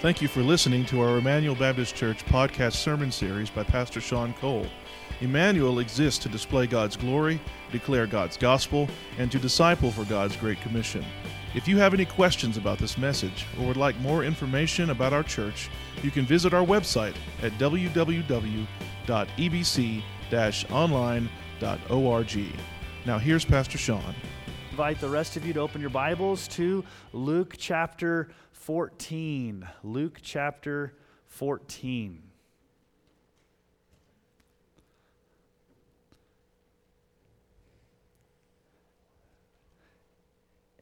Thank you for listening to our Emmanuel Baptist Church podcast sermon series by Pastor Sean Cole. Emmanuel exists to display God's glory, declare God's gospel, and to disciple for God's Great Commission. If you have any questions about this message or would like more information about our church, you can visit our website at www.ebc-online.org. Now here's Pastor Sean. Invite the rest of you to open your Bibles to Luke chapter 14. Luke chapter 14.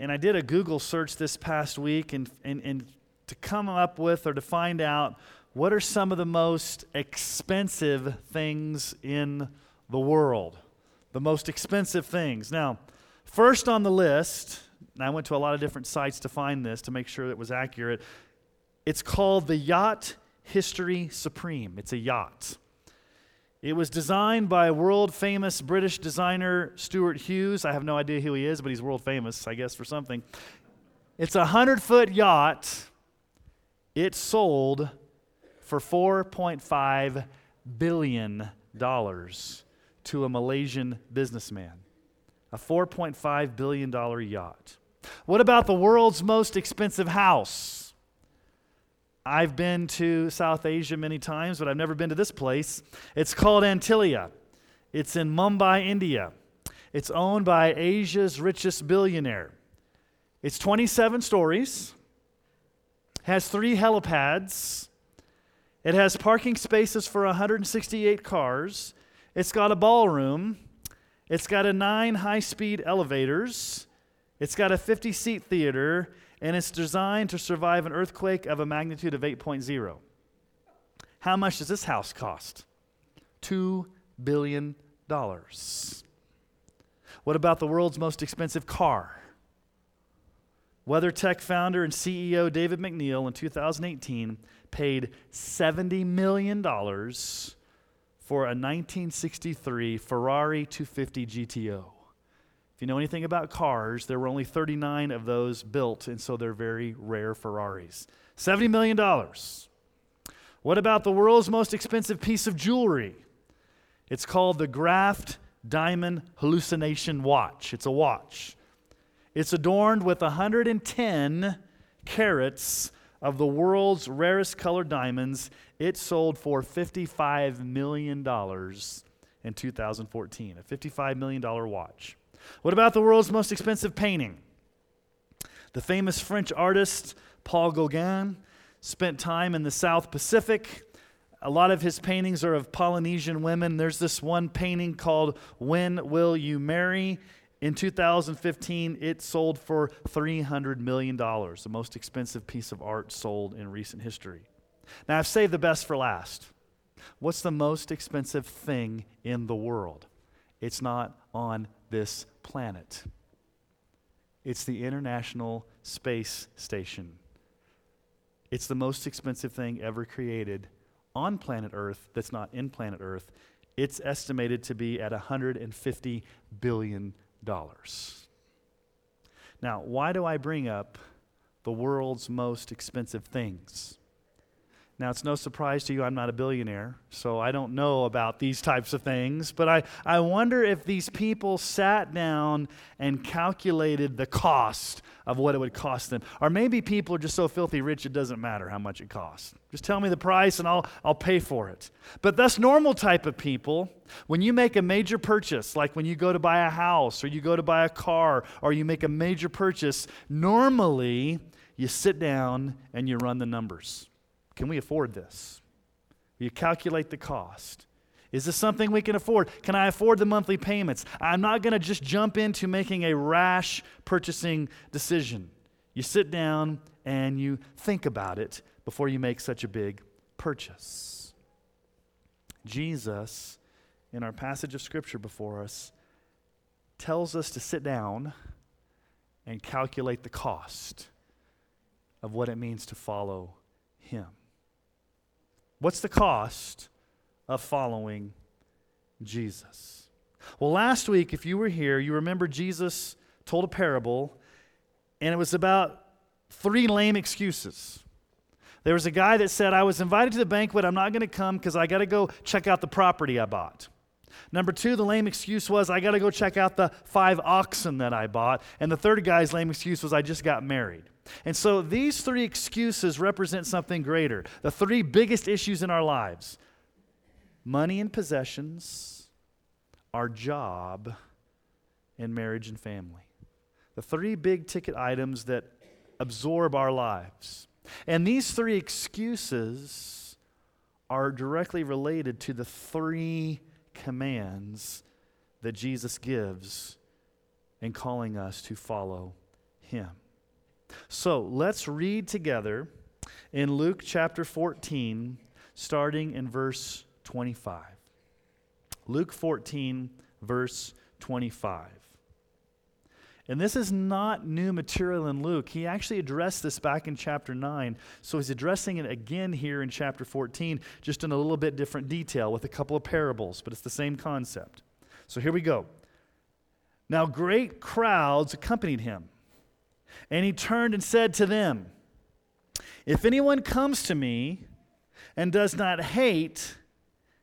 And I did a Google search this past week and, and, and to come up with or to find out what are some of the most expensive things in the world. The most expensive things. Now, first on the list and I went to a lot of different sites to find this to make sure it was accurate. It's called the Yacht History Supreme. It's a yacht. It was designed by world famous British designer Stuart Hughes. I have no idea who he is, but he's world famous, I guess, for something. It's a 100 foot yacht. It sold for $4.5 billion to a Malaysian businessman. A $4.5 billion yacht. What about the world's most expensive house? I've been to South Asia many times, but I've never been to this place. It's called Antilia. It's in Mumbai, India. It's owned by Asia's richest billionaire. It's 27 stories, has three helipads, it has parking spaces for 168 cars, it's got a ballroom, it's got a nine high speed elevators, it's got a 50 seat theater, and it's designed to survive an earthquake of a magnitude of 8.0. How much does this house cost? $2 billion. What about the world's most expensive car? WeatherTech founder and CEO David MacNeil in 2018 paid $70 million for a 1963 Ferrari 250 GTO. If you know anything about cars, there were only 39 of those built, and so they're very rare Ferraris. $70 million. What about the world's most expensive piece of jewelry? It's called the Graff Diamond Hallucination Watch. It's a watch. It's adorned with 110 carats of the world's rarest colored diamonds. It sold for $55 million in 2014, a $55 million watch. What about the world's most expensive painting? The famous French artist Paul Gauguin spent time in the South Pacific. A lot of his paintings are of Polynesian women. There's this one painting called When Will You Marry? In 2015, it sold for $300 million, the most expensive piece of art sold in recent history. Now, I've saved the best for last. What's the most expensive thing in the world? It's not on this planet. It's the International Space Station. It's the most expensive thing ever created on planet Earth that's not in planet Earth. It's estimated to be at $150 billion. Now, why do I bring up the world's most expensive things? Now, it's no surprise to you, I'm not a billionaire, so I don't know about these types of things, but I, I wonder if these people sat down and calculated the cost of what it would cost them. Or maybe people are just so filthy rich it doesn't matter how much it costs. Just tell me the price and I'll, I'll pay for it. But that's normal type of people. When you make a major purchase, like when you go to buy a house or you go to buy a car or you make a major purchase, normally you sit down and you run the numbers. Can we afford this? You calculate the cost. Is this something we can afford? Can I afford the monthly payments? I'm not going to just jump into making a rash purchasing decision. You sit down and you think about it before you make such a big purchase. Jesus, in our passage of scripture before us, tells us to sit down and calculate the cost of what it means to follow him. What's the cost of following Jesus? Well, last week, if you were here, you remember Jesus told a parable, and it was about three lame excuses. There was a guy that said, I was invited to the banquet. I'm not going to come because I got to go check out the property I bought. Number two, the lame excuse was, I got to go check out the five oxen that I bought. And the third guy's lame excuse was, I just got married. And so these three excuses represent something greater. The three biggest issues in our lives money and possessions, our job, and marriage and family. The three big ticket items that absorb our lives. And these three excuses are directly related to the three commands that Jesus gives in calling us to follow him. So let's read together in Luke chapter 14, starting in verse 25. Luke 14, verse 25. And this is not new material in Luke. He actually addressed this back in chapter 9. So he's addressing it again here in chapter 14, just in a little bit different detail with a couple of parables, but it's the same concept. So here we go. Now, great crowds accompanied him. And he turned and said to them, If anyone comes to me and does not hate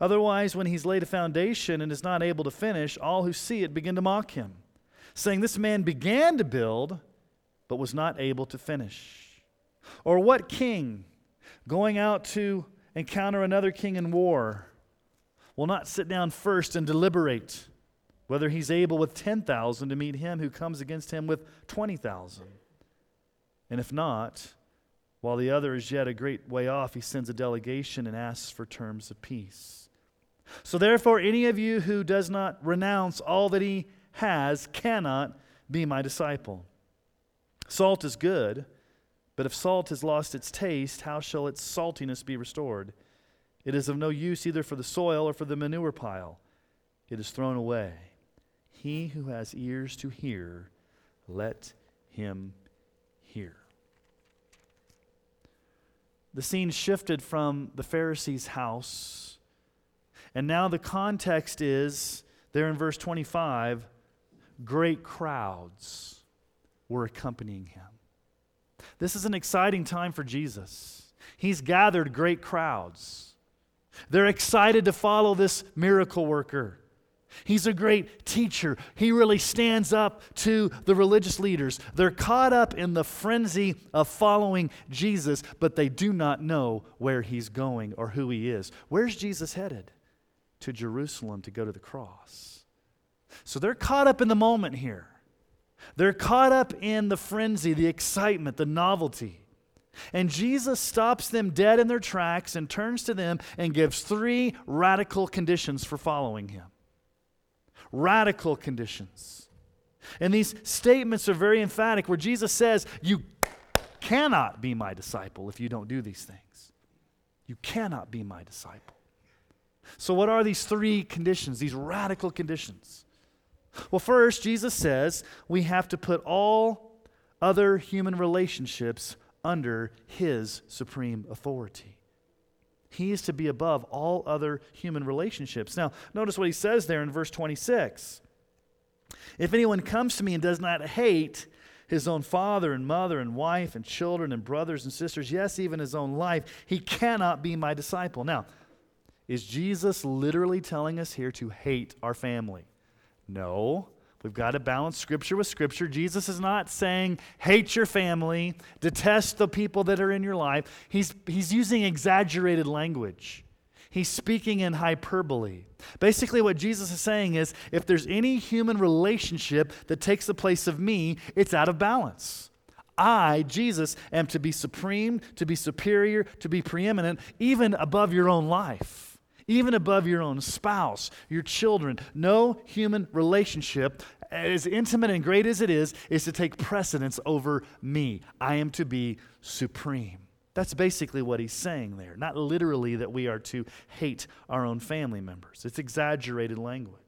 Otherwise, when he's laid a foundation and is not able to finish, all who see it begin to mock him, saying, This man began to build, but was not able to finish. Or what king, going out to encounter another king in war, will not sit down first and deliberate whether he's able with 10,000 to meet him who comes against him with 20,000? And if not, while the other is yet a great way off, he sends a delegation and asks for terms of peace. So, therefore, any of you who does not renounce all that he has cannot be my disciple. Salt is good, but if salt has lost its taste, how shall its saltiness be restored? It is of no use either for the soil or for the manure pile. It is thrown away. He who has ears to hear, let him hear the scene shifted from the Pharisee's house. And now the context is there in verse 25 great crowds were accompanying him. This is an exciting time for Jesus. He's gathered great crowds. They're excited to follow this miracle worker. He's a great teacher. He really stands up to the religious leaders. They're caught up in the frenzy of following Jesus, but they do not know where he's going or who he is. Where's Jesus headed? To Jerusalem to go to the cross. So they're caught up in the moment here. They're caught up in the frenzy, the excitement, the novelty. And Jesus stops them dead in their tracks and turns to them and gives three radical conditions for following him radical conditions. And these statements are very emphatic where Jesus says, You cannot be my disciple if you don't do these things. You cannot be my disciple. So, what are these three conditions, these radical conditions? Well, first, Jesus says we have to put all other human relationships under his supreme authority. He is to be above all other human relationships. Now, notice what he says there in verse 26. If anyone comes to me and does not hate his own father and mother and wife and children and brothers and sisters, yes, even his own life, he cannot be my disciple. Now, is Jesus literally telling us here to hate our family? No. We've got to balance Scripture with Scripture. Jesus is not saying, hate your family, detest the people that are in your life. He's, he's using exaggerated language. He's speaking in hyperbole. Basically, what Jesus is saying is if there's any human relationship that takes the place of me, it's out of balance. I, Jesus, am to be supreme, to be superior, to be preeminent, even above your own life even above your own spouse, your children. No human relationship, as intimate and great as it is, is to take precedence over me. I am to be supreme. That's basically what he's saying there. Not literally that we are to hate our own family members, it's exaggerated language.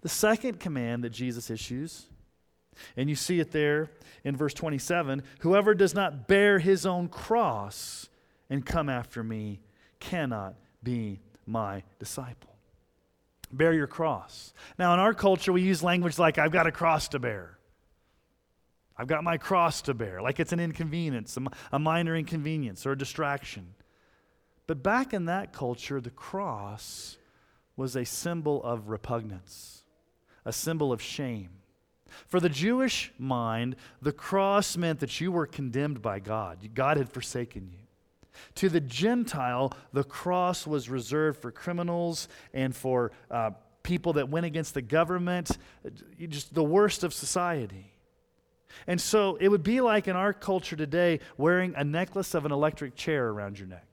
The second command that Jesus issues, and you see it there in verse 27 whoever does not bear his own cross and come after me cannot be my disciple. Bear your cross. Now, in our culture, we use language like, I've got a cross to bear. I've got my cross to bear, like it's an inconvenience, a minor inconvenience or a distraction. But back in that culture, the cross was a symbol of repugnance, a symbol of shame. For the Jewish mind, the cross meant that you were condemned by God. God had forsaken you. To the Gentile, the cross was reserved for criminals and for uh, people that went against the government, just the worst of society. And so it would be like in our culture today wearing a necklace of an electric chair around your neck.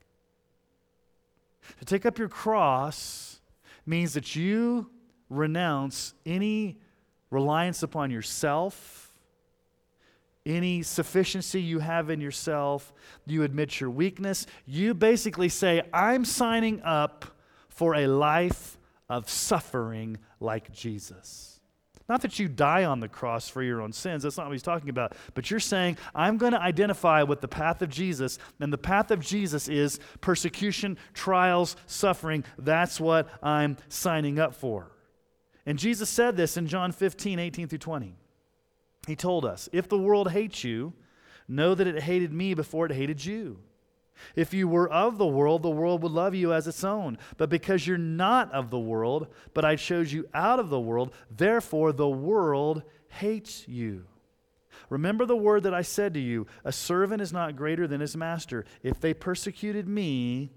To take up your cross means that you renounce any reliance upon yourself, any sufficiency you have in yourself. You admit your weakness. You basically say, I'm signing up for a life of suffering like Jesus. Not that you die on the cross for your own sins. That's not what he's talking about. But you're saying, I'm going to identify with the path of Jesus. And the path of Jesus is persecution, trials, suffering. That's what I'm signing up for. And Jesus said this in John 15, 18 through 20. He told us, If the world hates you, know that it hated me before it hated you. If you were of the world, the world would love you as its own. But because you're not of the world, but I chose you out of the world, therefore the world hates you. Remember the word that I said to you a servant is not greater than his master. If they persecuted me,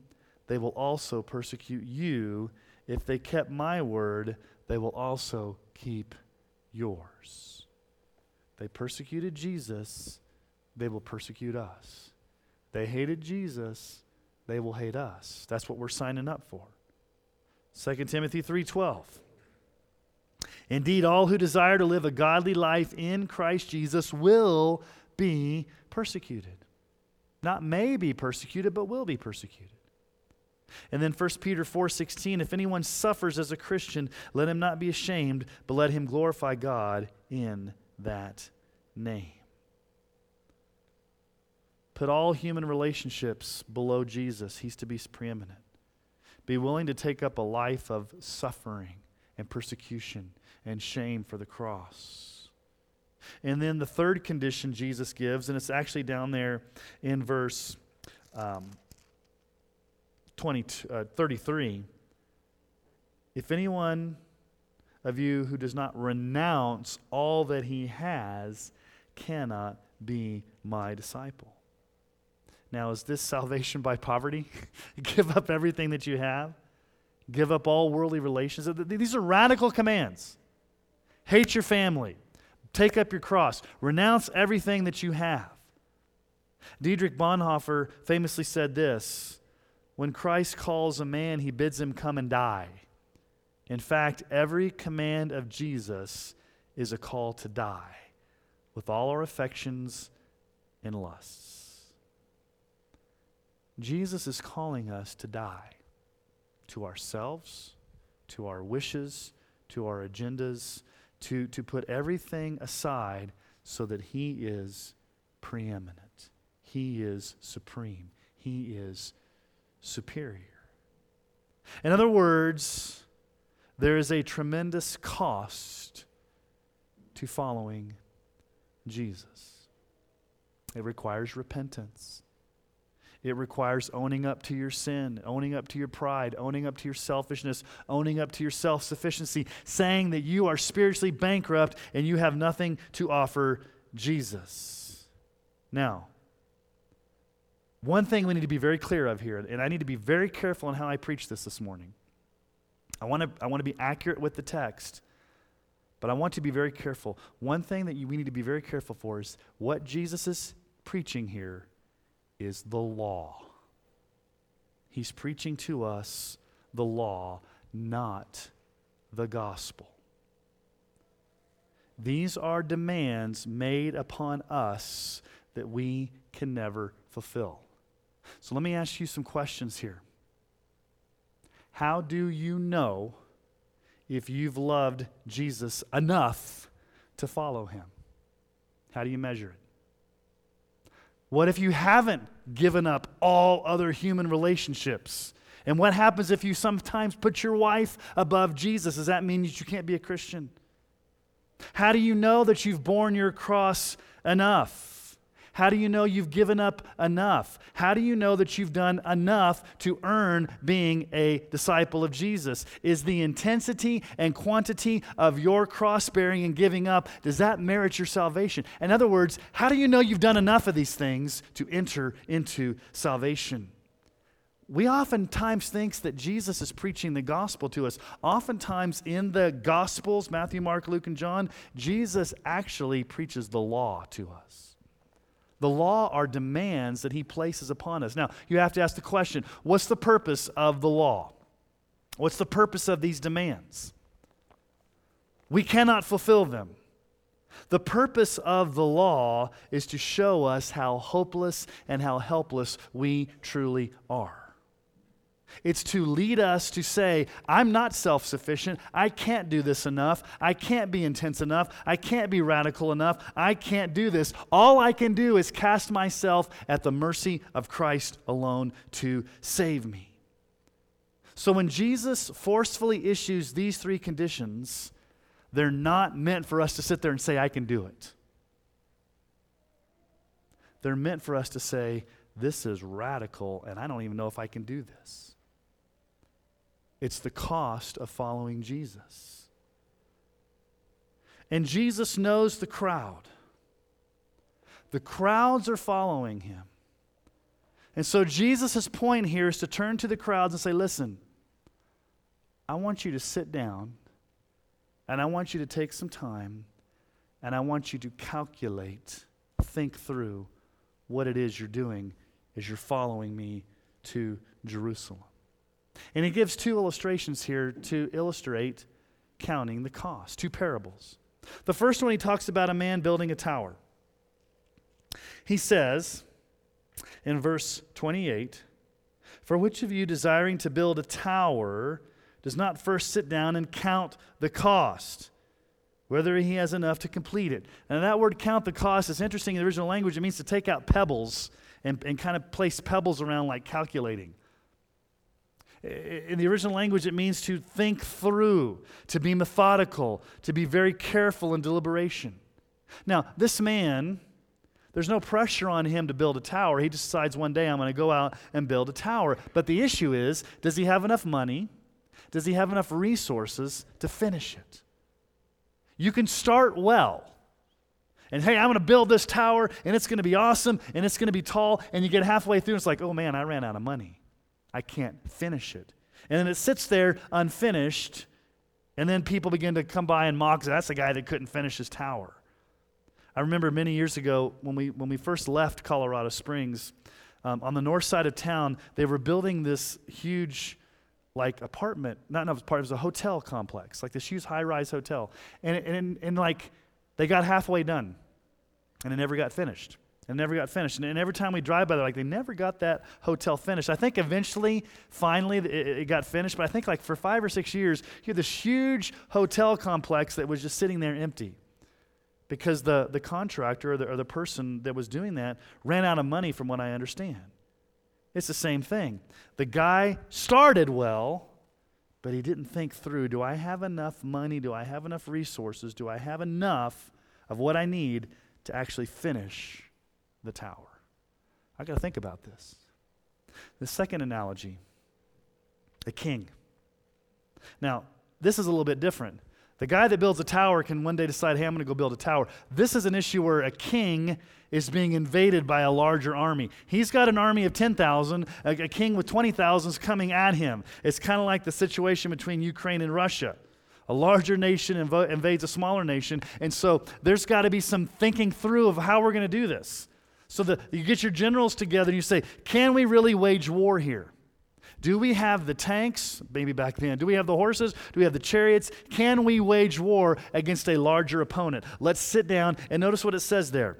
they will also persecute you. If they kept my word, they will also keep yours. They persecuted Jesus, they will persecute us. They hated Jesus, they will hate us. That's what we're signing up for. 2 Timothy 3:12. Indeed, all who desire to live a godly life in Christ Jesus will be persecuted. Not may be persecuted, but will be persecuted. And then 1 Peter 4:16, if anyone suffers as a Christian, let him not be ashamed, but let him glorify God in that name. Put all human relationships below Jesus. He's to be preeminent. Be willing to take up a life of suffering and persecution and shame for the cross. And then the third condition Jesus gives, and it's actually down there in verse um, 20, uh, 33. If anyone of you who does not renounce all that he has cannot be my disciple. Now, is this salvation by poverty? Give up everything that you have? Give up all worldly relations? These are radical commands. Hate your family. Take up your cross. Renounce everything that you have. Dietrich Bonhoeffer famously said this When Christ calls a man, he bids him come and die. In fact, every command of Jesus is a call to die with all our affections and lusts. Jesus is calling us to die to ourselves, to our wishes, to our agendas, to, to put everything aside so that He is preeminent. He is supreme. He is superior. In other words, there is a tremendous cost to following Jesus. It requires repentance. It requires owning up to your sin, owning up to your pride, owning up to your selfishness, owning up to your self sufficiency, saying that you are spiritually bankrupt and you have nothing to offer Jesus. Now, one thing we need to be very clear of here, and I need to be very careful in how I preach this this morning. I want to, I want to be accurate with the text, but I want to be very careful. One thing that you, we need to be very careful for is what Jesus is preaching here is the law. He's preaching to us the law, not the gospel. These are demands made upon us that we can never fulfill. So let me ask you some questions here. How do you know if you've loved Jesus enough to follow him? How do you measure it? What if you haven't given up all other human relationships? And what happens if you sometimes put your wife above Jesus? Does that mean that you can't be a Christian? How do you know that you've borne your cross enough? How do you know you've given up enough? How do you know that you've done enough to earn being a disciple of Jesus? Is the intensity and quantity of your cross bearing and giving up, does that merit your salvation? In other words, how do you know you've done enough of these things to enter into salvation? we oftentimes think that Jesus is preaching the gospel to us. Oftentimes in the gospels, Matthew, Mark, Luke, and John, Jesus actually preaches the law to us. The law are demands that he places upon us. Now, you have to ask the question what's the purpose of the law? What's the purpose of these demands? We cannot fulfill them. The purpose of the law is to show us how hopeless and how helpless we truly are. It's to lead us to say, I'm not self sufficient. I can't do this enough. I can't be intense enough. I can't be radical enough. I can't do this. All I can do is cast myself at the mercy of Christ alone to save me. So when Jesus forcefully issues these three conditions, they're not meant for us to sit there and say, I can do it. They're meant for us to say, This is radical, and I don't even know if I can do this. It's the cost of following Jesus. And Jesus knows the crowd. The crowds are following him. And so Jesus' point here is to turn to the crowds and say, listen, I want you to sit down and I want you to take some time and I want you to calculate, think through what it is you're doing as you're following me to Jerusalem. And he gives two illustrations here to illustrate counting the cost, two parables. The first one, he talks about a man building a tower. He says in verse 28 For which of you desiring to build a tower does not first sit down and count the cost? Whether he has enough to complete it. And that word count the cost is interesting in the original language. It means to take out pebbles and, and kind of place pebbles around like calculating. In the original language, it means to think through, to be methodical, to be very careful in deliberation. Now, this man, there's no pressure on him to build a tower. He decides one day, I'm going to go out and build a tower. But the issue is does he have enough money? Does he have enough resources to finish it? You can start well. And hey, I'm going to build this tower and it's going to be awesome and it's going to be tall. And you get halfway through and it's like, oh man, I ran out of money. I can't finish it. And then it sits there unfinished, and then people begin to come by and mock. That's the guy that couldn't finish his tower. I remember many years ago when we, when we first left Colorado Springs, um, on the north side of town, they were building this huge, like, apartment, not enough apartment, it was a hotel complex, like this huge high rise hotel. And, and, and, like, they got halfway done, and it never got finished and never got finished. And, every time we drive by, they're like, they never got that hotel finished. I think eventually, finally, it, got finished, but I think like for five or six years, you had this huge hotel complex that was just sitting there empty because the, the contractor or the, or the person that was doing that ran out of money, from what I understand. It's the same thing. The guy started well, but he didn't think through do I have enough money? Do I have enough resources? Do I have enough of what I need to actually finish the tower. I got to think about this. The second analogy, a king. Now, this is a little bit different. The guy that builds a tower can one day decide, hey, I'm going to go build a tower. This is an issue where a king is being invaded by a larger army. He's got an army of 10,000, a, a king with 20,000 is coming at him. It's kind of like the situation between Ukraine and Russia. A larger nation inv- invades a smaller nation, and so there's got to be some thinking through of how we're going to do this. So the, you get your generals together and you say, can we really wage war here? Do we have the tanks, maybe back then? Do we have the horses? Do we have the chariots? Can we wage war against a larger opponent? Let's sit down and notice what it says there.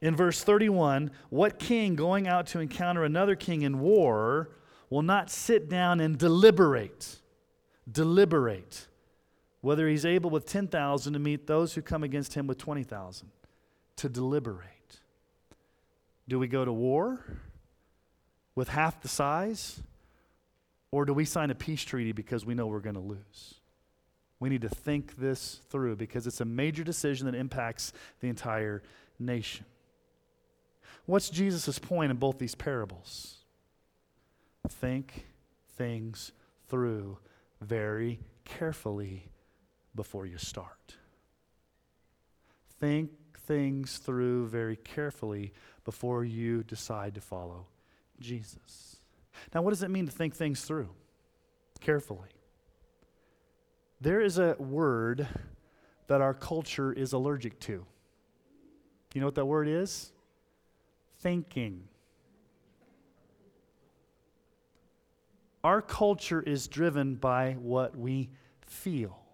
In verse 31, what king going out to encounter another king in war will not sit down and deliberate? Deliberate whether he's able with 10,000 to meet those who come against him with 20,000, to deliberate. Do we go to war with half the size? Or do we sign a peace treaty because we know we're going to lose? We need to think this through because it's a major decision that impacts the entire nation. What's Jesus' point in both these parables? Think things through very carefully before you start. Think things through very carefully before you decide to follow Jesus. Now, what does it mean to think things through carefully? There is a word that our culture is allergic to. You know what that word is? Thinking. Our culture is driven by what we feel.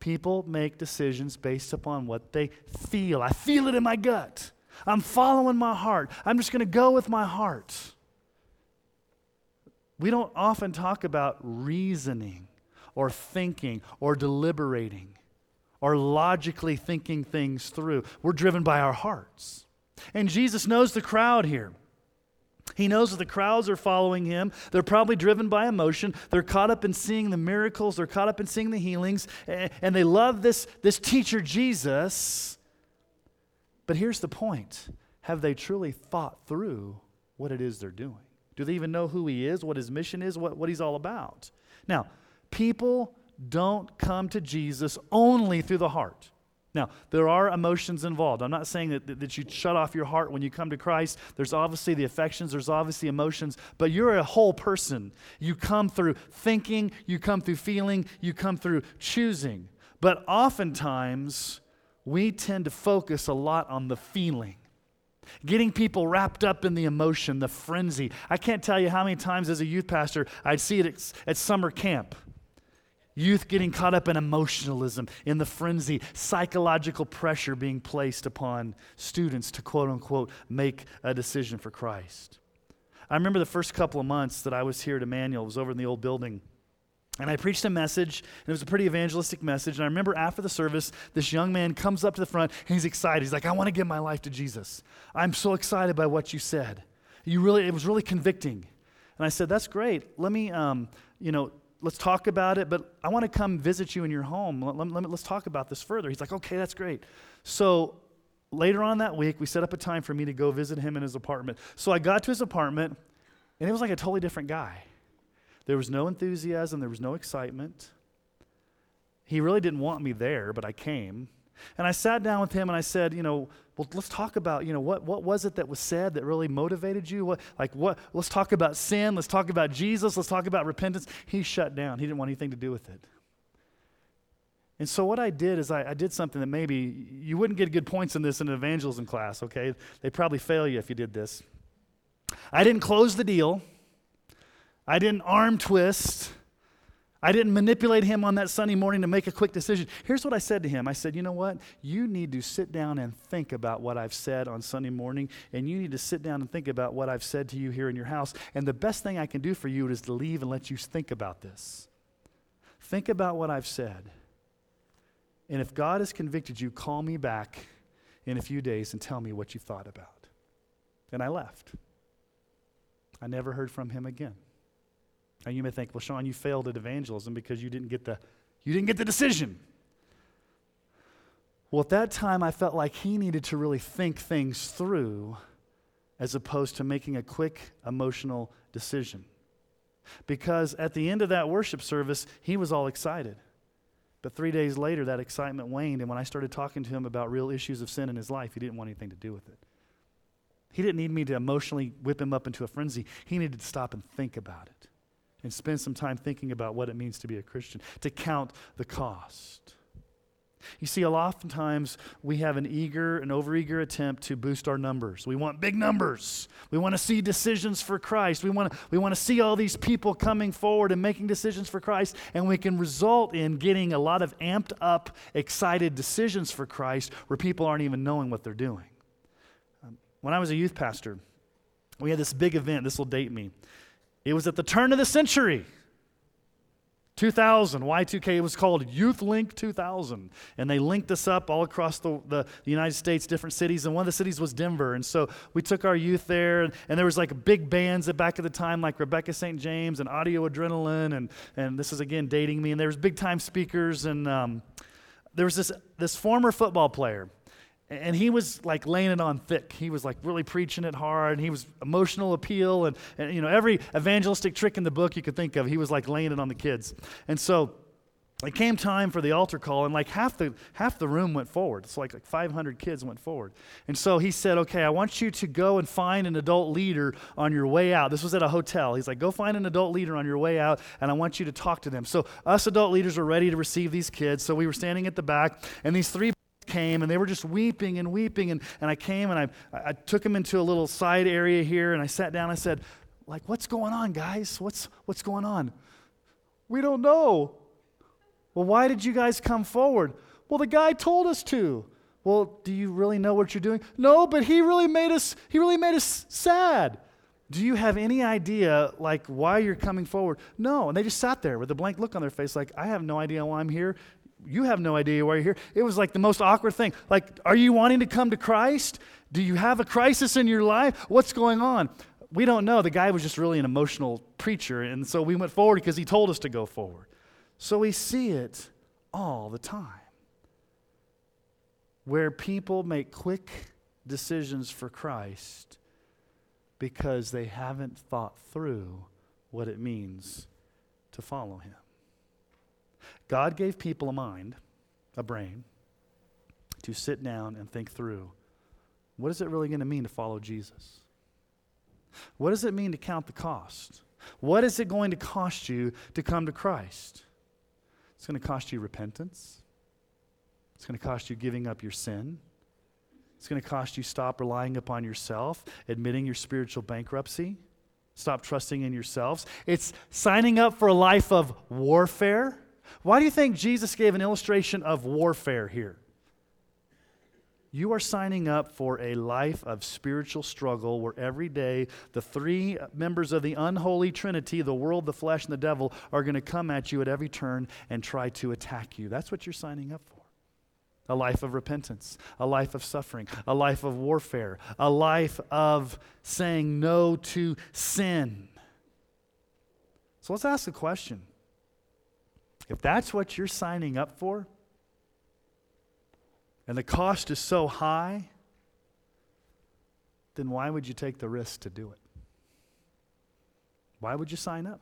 People make decisions based upon what they feel. I feel it in my gut. I'm following my heart. I'm just going to go with my heart. We don't often talk about reasoning or thinking or deliberating or logically thinking things through. We're driven by our hearts. And Jesus knows the crowd here. He knows that the crowds are following him. They're probably driven by emotion. They're caught up in seeing the miracles, they're caught up in seeing the healings, and they love this, this teacher, Jesus. But here's the point Have they truly thought through what it is they're doing? Do they even know who he is, what his mission is, what, what he's all about? Now, people don't come to Jesus only through the heart. Now, there are emotions involved. I'm not saying that, that you shut off your heart when you come to Christ. There's obviously the affections, there's obviously emotions, but you're a whole person. You come through thinking, you come through feeling, you come through choosing. But oftentimes, we tend to focus a lot on the feeling. Getting people wrapped up in the emotion, the frenzy. I can't tell you how many times as a youth pastor I'd see it at, at summer camp Youth getting caught up in emotionalism, in the frenzy, psychological pressure being placed upon students to quote unquote make a decision for Christ. I remember the first couple of months that I was here at Emmanuel, it was over in the old building. And I preached a message, and it was a pretty evangelistic message. And I remember after the service, this young man comes up to the front, and he's excited. He's like, I want to give my life to Jesus. I'm so excited by what you said. You really, it was really convicting. And I said, That's great. Let me, um, you know, let's talk about it, but I want to come visit you in your home. Let, let, let, let's talk about this further. He's like, okay, that's great. So later on that week, we set up a time for me to go visit him in his apartment. So I got to his apartment, and it was like a totally different guy. There was no enthusiasm, there was no excitement. He really didn't want me there, but I came. And I sat down with him and I said, you know, well, let's talk about, you know, what, what was it that was said that really motivated you? What, like, what, let's talk about sin. Let's talk about Jesus. Let's talk about repentance. He shut down. He didn't want anything to do with it. And so what I did is I, I did something that maybe you wouldn't get good points in this in an evangelism class, okay? They'd probably fail you if you did this. I didn't close the deal. I didn't arm twist. I didn't manipulate him on that Sunday morning to make a quick decision. Here's what I said to him I said, You know what? You need to sit down and think about what I've said on Sunday morning, and you need to sit down and think about what I've said to you here in your house. And the best thing I can do for you is to leave and let you think about this. Think about what I've said. And if God has convicted you, call me back in a few days and tell me what you thought about. And I left. I never heard from him again. Now you may think, well, Sean, you failed at evangelism because you didn't get the, you didn't get the decision. Well, at that time, I felt like he needed to really think things through as opposed to making a quick emotional decision. Because at the end of that worship service, he was all excited. But three days later, that excitement waned, and when I started talking to him about real issues of sin in his life, he didn't want anything to do with it. He didn't need me to emotionally whip him up into a frenzy. He needed to stop and think about it and spend some time thinking about what it means to be a Christian, to count the cost. You see, oftentimes we have an eager, an overeager attempt to boost our numbers. We want big numbers. We want to see decisions for Christ. We want to, we want to see all these people coming forward and making decisions for Christ, and we can result in getting a lot of amped up, excited decisions for Christ where people aren't even knowing what they're doing. Um, when I was a youth pastor, we had this big event. This will date me. It was at the turn of the century. 2000, Y2K, it was called Youth Link 2000. And they linked us up all across the, the, the, United States, different cities. And one of the cities was Denver. And so we took our youth there. And, and there was like big bands at back at the time, like Rebecca St. James and Audio Adrenaline. And, and this is, again, dating me. And there was big time speakers. And um, there was this, this former football player and he was like laying it on thick. He was like really preaching it hard. And he was emotional appeal and, and, you know, every evangelistic trick in the book you could think of, he was like laying it on the kids. And so it came time for the altar call, and like half the, half the room went forward. It's like, like 500 kids went forward. And so he said, Okay, I want you to go and find an adult leader on your way out. This was at a hotel. He's like, Go find an adult leader on your way out, and I want you to talk to them. So us adult leaders were ready to receive these kids. So we were standing at the back, and these three came and they were just weeping and weeping. And, and I came and I, I took them into a little side area here and I sat down. I said, like, what's going on, guys? What's, what's going on? We don't know. Well, why did you guys come forward? Well, the guy told us to. Well, do you really know what you're doing? No, but he really made us, he really made us sad. Do you have any idea, like, why you're coming forward? No. And they just sat there with a blank look on their face, like, I have no idea why I'm here you have no idea why you're here. It was like the most awkward thing. Like, are you wanting to come to Christ? Do you have a crisis in your life? What's going on? We don't know. The guy was just really an emotional preacher, and so we went forward because he told us to go forward. So we see it all the time where people make quick decisions for Christ because they haven't thought through what it means to follow him. God gave people a mind, a brain, to sit down and think through what is it really going to mean to follow Jesus? What does it mean to count the cost? What is it going to cost you to come to Christ? It's going to cost you repentance. It's going to cost you giving up your sin. It's going to cost you stop relying upon yourself, admitting your spiritual bankruptcy, stop trusting in yourselves. It's signing up for a life of warfare why do you think Jesus gave an illustration of warfare here? You are signing up for a life of spiritual struggle where every day the three members of the unholy trinity, the world, the flesh, and the devil, are going to come at you at every turn and try to attack you. That's what you're signing up for a life of repentance, a life of suffering, a life of warfare, a life of saying no to sin. So let's ask the question if that's what you're signing up for, and the cost is so high, then why would you take the risk to do it? Why would you sign up?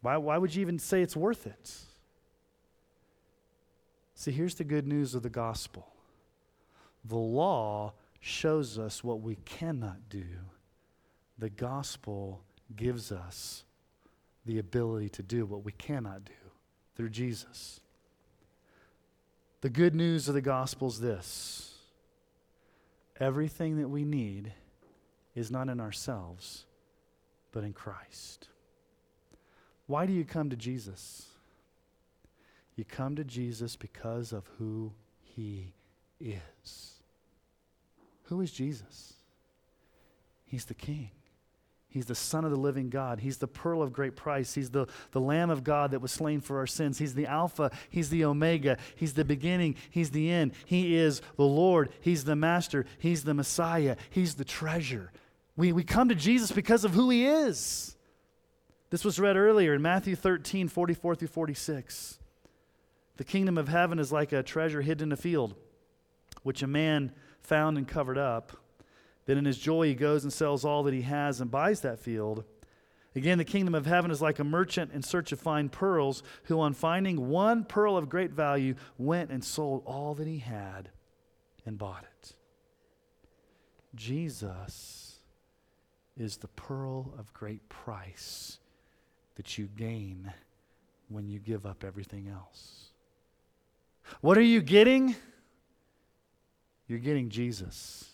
Why, why would you even say it's worth it? See, here's the good news of the gospel the law shows us what we cannot do, the gospel gives us the ability to do what we cannot do through Jesus. The good news of the gospel is this everything that we need is not in ourselves, but in Christ. Why do you come to Jesus? You come to Jesus because of who he is. Who is Jesus? He's the King. He's the Son of the living God. He's the pearl of great price. He's the, the Lamb of God that was slain for our sins. He's the Alpha. He's the Omega. He's the beginning. He's the end. He is the Lord. He's the Master. He's the Messiah. He's the treasure. We, we come to Jesus because of who He is. This was read earlier in Matthew 13, 44 through 46. The kingdom of heaven is like a treasure hidden in a field, which a man found and covered up. Then in his joy, he goes and sells all that he has and buys that field. Again, the kingdom of heaven is like a merchant in search of fine pearls, who, on finding one pearl of great value, went and sold all that he had and bought it. Jesus is the pearl of great price that you gain when you give up everything else. What are you getting? You're getting Jesus.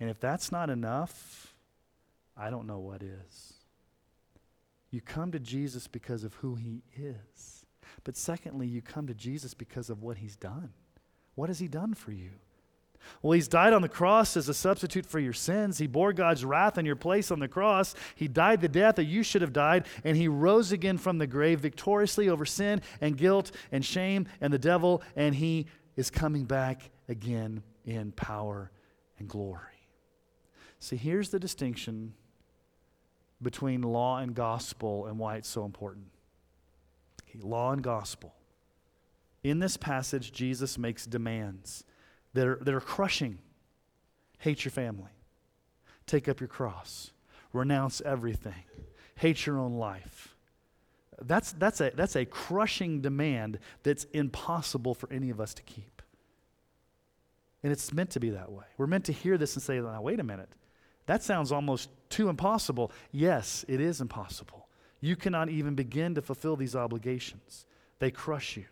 And if that's not enough, I don't know what is. You come to Jesus because of who he is. But secondly, you come to Jesus because of what he's done. What has he done for you? Well, he's died on the cross as a substitute for your sins. He bore God's wrath in your place on the cross. He died the death that you should have died, and he rose again from the grave victoriously over sin and guilt and shame and the devil, and he is coming back again in power and glory. See, here's the distinction between law and gospel and why it's so important. Okay, law and gospel. In this passage, Jesus makes demands that are, that are crushing. Hate your family, take up your cross, renounce everything, hate your own life. That's, that's, a, that's a crushing demand that's impossible for any of us to keep. And it's meant to be that way. We're meant to hear this and say, now, wait a minute. That sounds almost too impossible. Yes, it is impossible. You cannot even begin to fulfill these obligations, they crush you.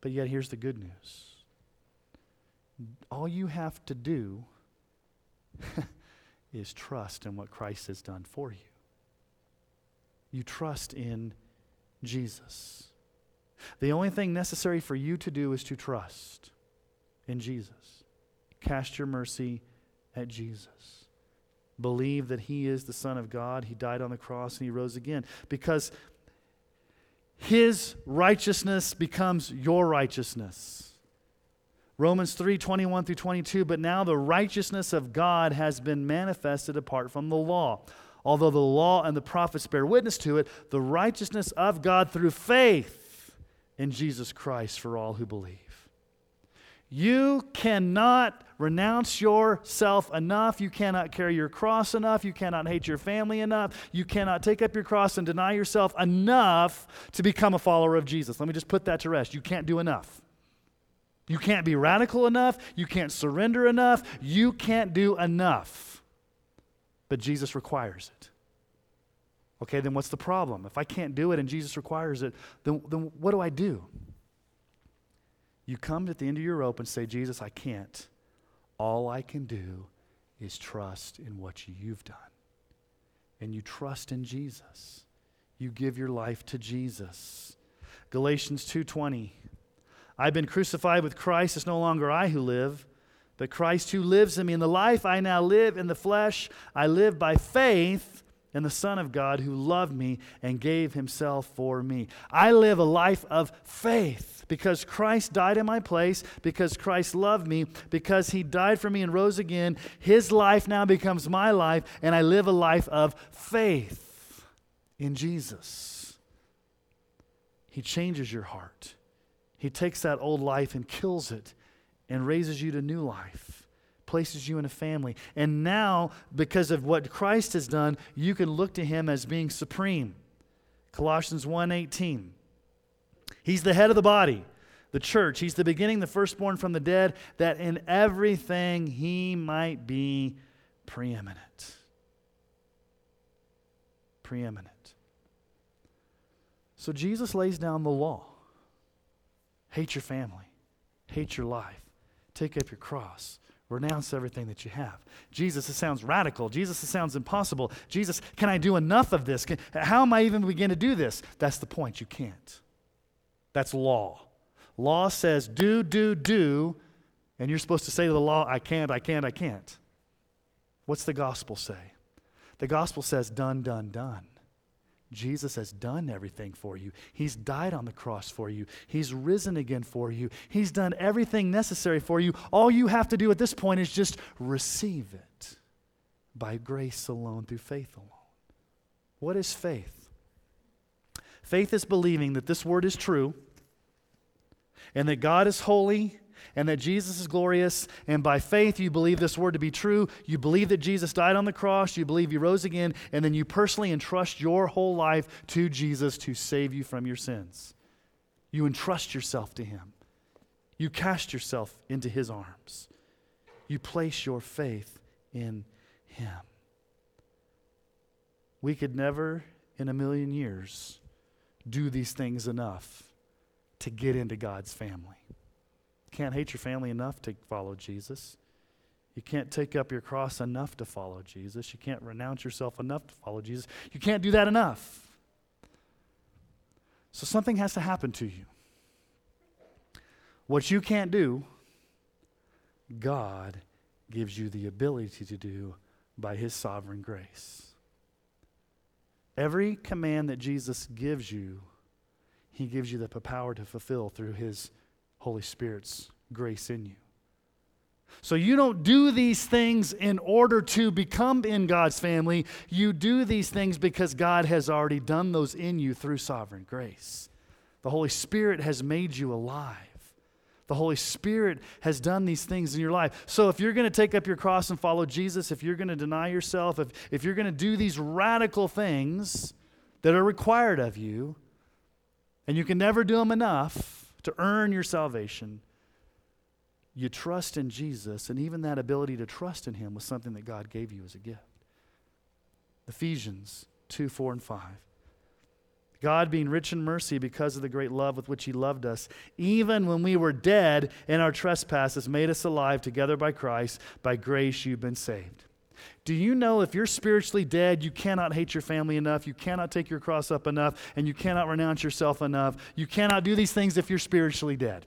But yet, here's the good news all you have to do is trust in what Christ has done for you. You trust in Jesus. The only thing necessary for you to do is to trust in Jesus. Cast your mercy at Jesus. Believe that He is the Son of God. He died on the cross and He rose again. Because His righteousness becomes your righteousness. Romans 3 21 through 22. But now the righteousness of God has been manifested apart from the law. Although the law and the prophets bear witness to it, the righteousness of God through faith in Jesus Christ for all who believe. You cannot renounce yourself enough. You cannot carry your cross enough. You cannot hate your family enough. You cannot take up your cross and deny yourself enough to become a follower of Jesus. Let me just put that to rest. You can't do enough. You can't be radical enough. You can't surrender enough. You can't do enough. But Jesus requires it. Okay, then what's the problem? If I can't do it and Jesus requires it, then, then what do I do? You come at the end of your rope and say, Jesus, I can't. All I can do is trust in what you've done. And you trust in Jesus. You give your life to Jesus. Galatians 2:20 I've been crucified with Christ. It's no longer I who live, but Christ who lives in me. In the life I now live in the flesh, I live by faith in the Son of God who loved me and gave himself for me. I live a life of faith because Christ died in my place, because Christ loved me, because he died for me and rose again. His life now becomes my life, and I live a life of faith in Jesus. He changes your heart. He takes that old life and kills it and raises you to new life, places you in a family. And now, because of what Christ has done, you can look to him as being supreme. Colossians 1:18. He's the head of the body, the church. He's the beginning, the firstborn from the dead, that in everything he might be preeminent. Preeminent. So Jesus lays down the law. Hate your family. Hate your life. Take up your cross. Renounce everything that you have. Jesus, it sounds radical. Jesus, it sounds impossible. Jesus, can I do enough of this? Can, how am I even begin to do this? That's the point. You can't. That's law. Law says do, do, do, and you're supposed to say to the law, I can't, I can't, I can't. What's the gospel say? The gospel says done, done, done. Jesus has done everything for you. He's died on the cross for you. He's risen again for you. He's done everything necessary for you. All you have to do at this point is just receive it by grace alone, through faith alone. What is faith? Faith is believing that this word is true and that God is holy and that Jesus is glorious, and by faith you believe this word to be true, you believe that Jesus died on the cross, you believe he rose again, and then you personally entrust your whole life to Jesus to save you from your sins. You entrust yourself to him. You cast yourself into his arms. You place your faith in him. We could never in a million years do these things enough to get into God's family can't hate your family enough to follow Jesus. You can't take up your cross enough to follow Jesus. You can't renounce yourself enough to follow Jesus. You can't do that enough. So something has to happen to you. What you can't do, God gives you the ability to do by his sovereign grace. Every command that Jesus gives you, he gives you the power to fulfill through his Holy Spirit's grace in you. So you don't do these things in order to become in God's family. You do these things because God has already done those in you through sovereign grace. The Holy Spirit has made you alive. The Holy Spirit has done these things in your life. So if you're going to take up your cross and follow Jesus, if you're going to deny yourself, if, if you're going to do these radical things that are required of you, and you can never do them enough to earn your salvation, you trust in Jesus, and even that ability to trust in Him was something that God gave you as a gift. Ephesians 2 4 and 5. God, being rich in mercy because of the great love with which He loved us, even when we were dead in our trespasses, made us alive together by Christ. By grace you've been saved. Do you know if you're spiritually dead, you cannot hate your family enough, you cannot take your cross up enough, and you cannot renounce yourself enough? You cannot do these things if you're spiritually dead.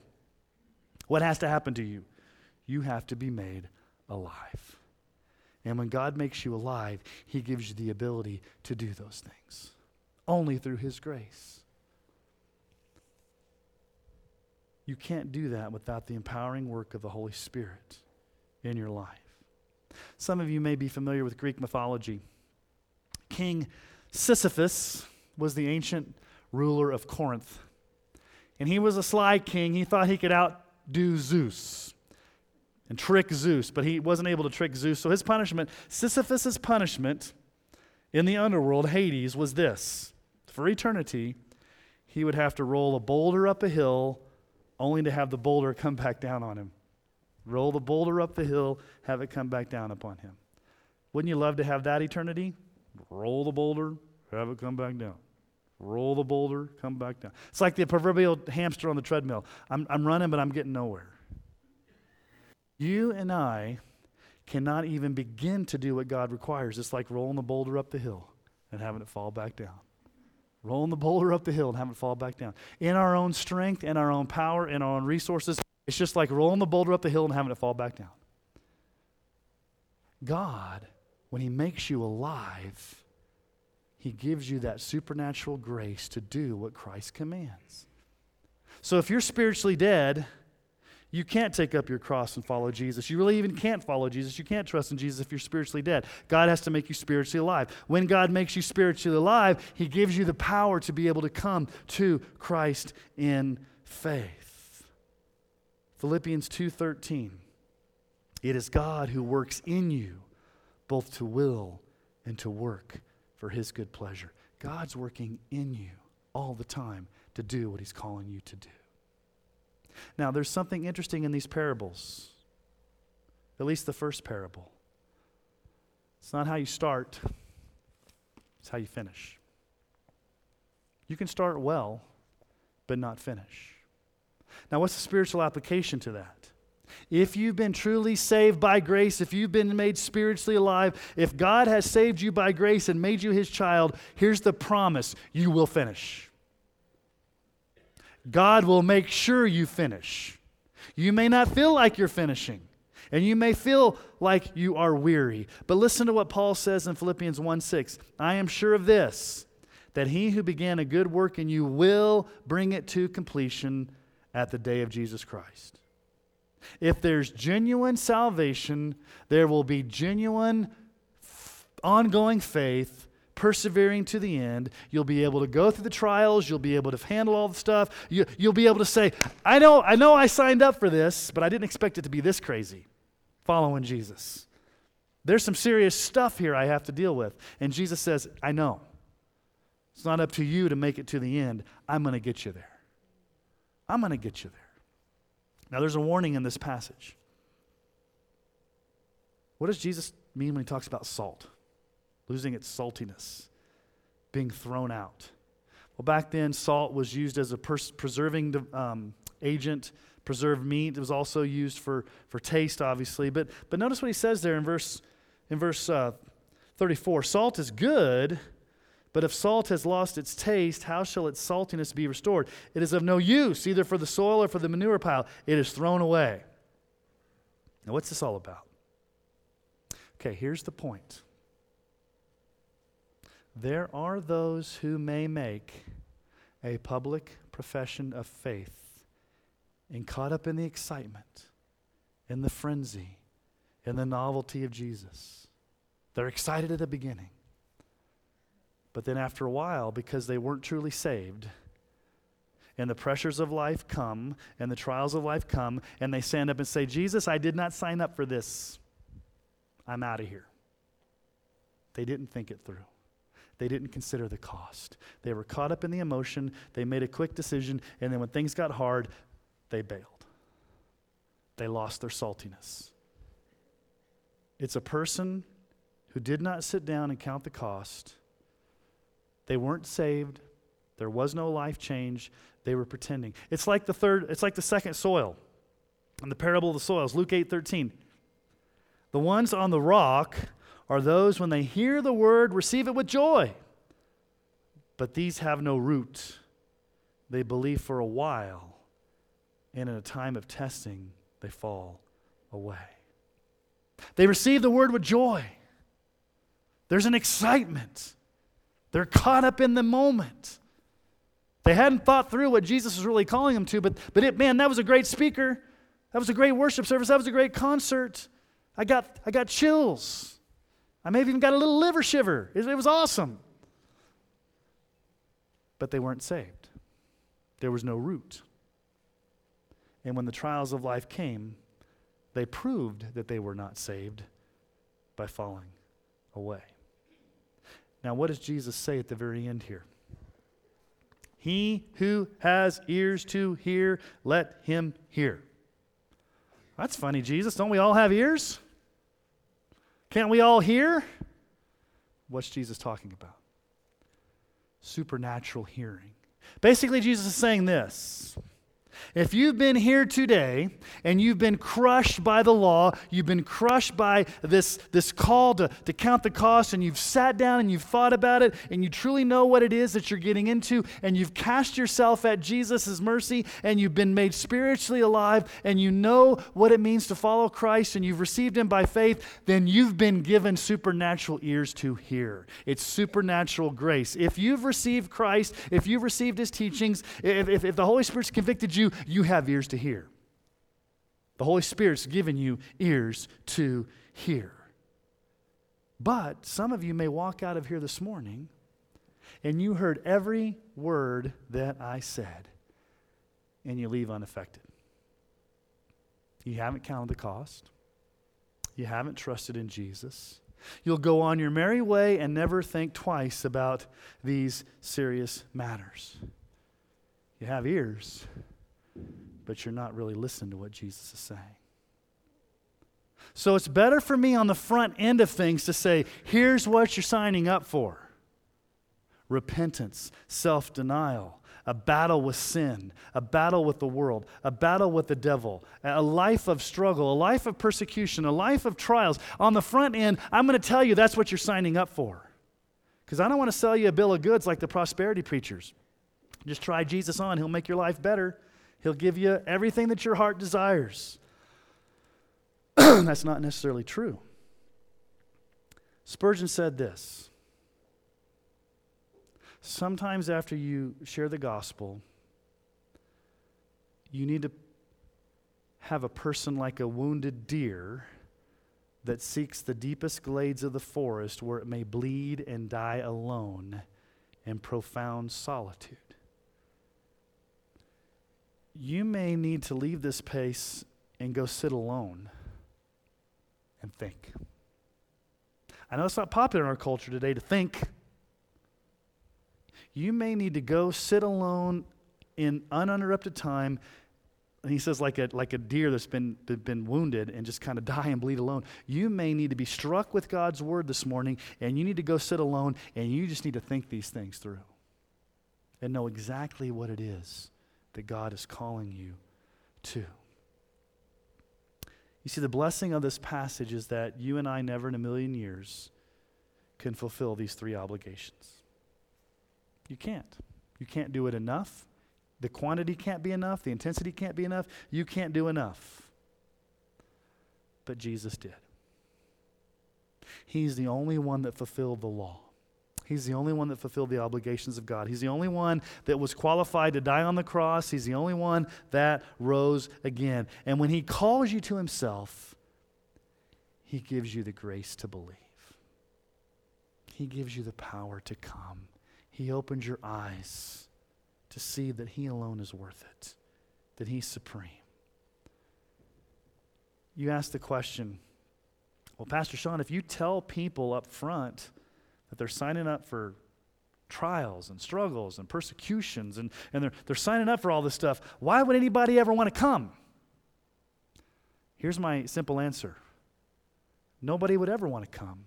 What has to happen to you? You have to be made alive. And when God makes you alive, He gives you the ability to do those things only through His grace. You can't do that without the empowering work of the Holy Spirit in your life. Some of you may be familiar with Greek mythology. King Sisyphus was the ancient ruler of Corinth. And he was a sly king. He thought he could outdo Zeus and trick Zeus, but he wasn't able to trick Zeus. So his punishment, Sisyphus's punishment in the underworld, Hades, was this for eternity, he would have to roll a boulder up a hill only to have the boulder come back down on him. Roll the boulder up the hill, have it come back down upon him. Wouldn't you love to have that eternity? Roll the boulder, have it come back down. Roll the boulder, come back down. It's like the proverbial hamster on the treadmill. I'm, I'm running, but I'm getting nowhere. You and I cannot even begin to do what God requires. It's like rolling the boulder up the hill and having it fall back down rolling the boulder up the hill and having it fall back down. In our own strength, in our own power, in our own resources, it's just like rolling the boulder up the hill and having it fall back down. God, when He makes you alive, He gives you that supernatural grace to do what Christ commands. So if you're spiritually dead, you can't take up your cross and follow Jesus. You really even can't follow Jesus. You can't trust in Jesus if you're spiritually dead. God has to make you spiritually alive. When God makes you spiritually alive, He gives you the power to be able to come to Christ in faith. Philippians 2:13. It is God who works in you both to will and to work for his good pleasure. God's working in you all the time to do what he's calling you to do. Now, there's something interesting in these parables, at least the first parable. It's not how you start, it's how you finish. You can start well, but not finish. Now, what's the spiritual application to that? If you've been truly saved by grace, if you've been made spiritually alive, if God has saved you by grace and made you his child, here's the promise you will finish. God will make sure you finish. You may not feel like you're finishing, and you may feel like you are weary. But listen to what Paul says in Philippians 1 6. I am sure of this, that he who began a good work in you will bring it to completion at the day of Jesus Christ. If there's genuine salvation, there will be genuine ongoing faith persevering to the end. You'll be able to go through the trials. You'll be able to handle all the stuff. You, will be able to say, I know, I know I signed up for this, but I didn't expect it to be this crazy following Jesus. There's some serious stuff here I have to deal with. And Jesus says, I know. It's not up to you to make it to the end. I'm going to get you there. I'm going to get you there. Now, there's a warning in this passage. What does Jesus mean when he talks about salt? losing its saltiness, being thrown out. Well, back then, salt was used as a pers- preserving um, agent, preserved meat. It was also used for, for taste, obviously. But, but notice what he says there in verse, in verse uh, 34 Salt is good, but if salt has lost its taste, how shall its saltiness be restored? It is of no use, either for the soil or for the manure pile. It is thrown away. Now, what's this all about? Okay, here's the point. There are those who may make a public profession of faith and caught up in the excitement, in the frenzy, in the novelty of Jesus. They're excited at the beginning. But then after a while, because they weren't truly saved, and the pressures of life come, and the trials of life come, and they stand up and say, Jesus, I did not sign up for this. I'm out of here. They didn't think it through. They didn't consider the cost. They were caught up in the emotion. They made a quick decision, and then when things got hard, they bailed. They lost their saltiness. It's a person who did not sit down and count the cost. They weren't saved. There was no life change. They were pretending. It's like the third, it's like the second soil in the parable of the soils, Luke 8 13. The ones on the rock are those when they hear the word, receive it with joy. But these have no root. They believe for a while, and in a time of testing, they fall away. They receive the word with joy. There's an excitement. They're caught up in the moment. They hadn't thought through what Jesus was really calling them to, but, but it, man, that was a great speaker. That was a great worship service. That was a great concert. I got, I got chills. I may have even got a little liver shiver. It, it was awesome. But they weren't saved, there was no root. And when the trials of life came, they proved that they were not saved by falling away. Now, what does Jesus say at the very end here? He who has ears to hear, let him hear. That's funny, Jesus. Don't we all have ears? Can't we all hear? What's Jesus talking about? Supernatural hearing. Basically, Jesus is saying this if you've been here today and you've been crushed by the law, you've been crushed by this, this call to, to count the cost, and you've sat down and you've thought about it, and you truly know what it is that you're getting into, and you've cast yourself at Jesus' mercy, and you've been made spiritually alive, and you know what it means to follow Christ, and you've received Him by faith, then you've been given supernatural ears to hear. It's supernatural grace. If you've received Christ, if you've received His teachings, if, if, if the Holy Spirit's convicted you, you have ears to hear. The Holy Spirit's given you ears to hear. But some of you may walk out of here this morning and you heard every word that I said and you leave unaffected. You haven't counted the cost. You haven't trusted in Jesus. You'll go on your merry way and never think twice about these serious matters. You have ears but you're not really listening to what Jesus is saying. So it's better for me on the front end of things to say, here's what you're signing up for repentance, self denial, a battle with sin, a battle with the world, a battle with the devil, a life of struggle, a life of persecution, a life of trials. On the front end, I'm going to tell you that's what you're signing up for. Because I don't want to sell you a bill of goods like the prosperity preachers. Just try Jesus on, he'll make your life better. He'll give you everything that your heart desires. That's not necessarily true. Spurgeon said this Sometimes after you share the gospel, you need to have a person like a wounded deer that seeks the deepest glades of the forest where it may bleed and die alone in profound solitude you may need to leave this place and go sit alone and think. I know it's not popular in our culture today to think. You may need to go sit alone in uninterrupted time. And he says, like a, like a deer that's been, that's been wounded and just kind of die and bleed alone. You may need to be struck with God's word this morning, and you need to go sit alone, and you just need to think these things through and know exactly what it is that God is calling you to. You see, the blessing of this passage is that you and I never in a million years can fulfill these three obligations. You can't. You can't do it enough. The quantity can't be enough. The intensity can't be enough. You can't do enough. but Jesus did. He's the only one that fulfilled the law. He's the only one that fulfilled the obligations of God. He's the only one that was qualified to die on the cross. He's the only one that rose again. And when He calls you to Himself, He gives you the grace to believe. He gives you the power to come. He opens your eyes to see that He alone is worth it, that He's supreme. You ask the question, well, Pastor Sean, if you tell people up front that they're signing up for trials and struggles and persecutions and, and they're, they're signing up for all this stuff, why would anybody ever want to come? Here's my simple answer nobody would ever want to come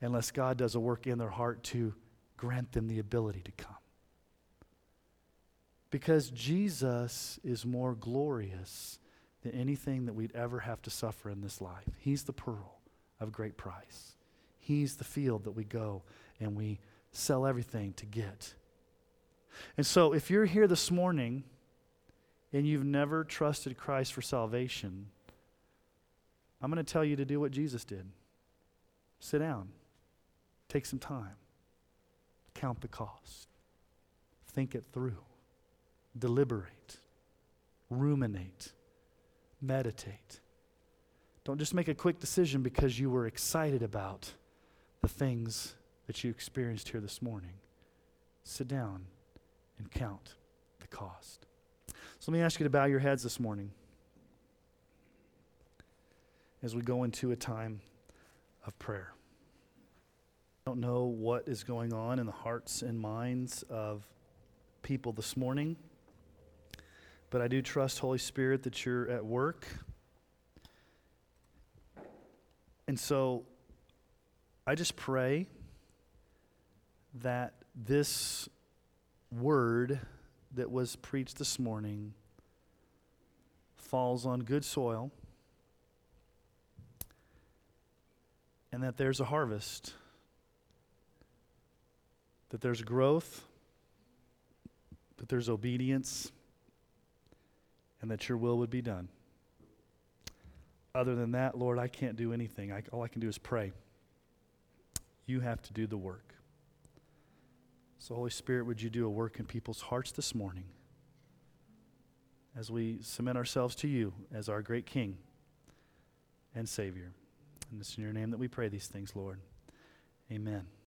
unless God does a work in their heart to grant them the ability to come. Because Jesus is more glorious than anything that we'd ever have to suffer in this life. He's the pearl of great price. He's the field that we go and we sell everything to get. And so, if you're here this morning and you've never trusted Christ for salvation, I'm going to tell you to do what Jesus did. Sit down, take some time, count the cost, think it through, deliberate, ruminate, meditate. Don't just make a quick decision because you were excited about the things that you experienced here this morning. Sit down and count the cost. So let me ask you to bow your heads this morning as we go into a time of prayer. I don't know what is going on in the hearts and minds of people this morning, but I do trust, Holy Spirit, that you're at work. And so I just pray that this word that was preached this morning falls on good soil and that there's a harvest, that there's growth, that there's obedience, and that your will would be done. Other than that, Lord, I can't do anything. I, all I can do is pray. You have to do the work. So, Holy Spirit, would you do a work in people's hearts this morning as we submit ourselves to you as our great King and Savior? And it's in your name that we pray these things, Lord. Amen.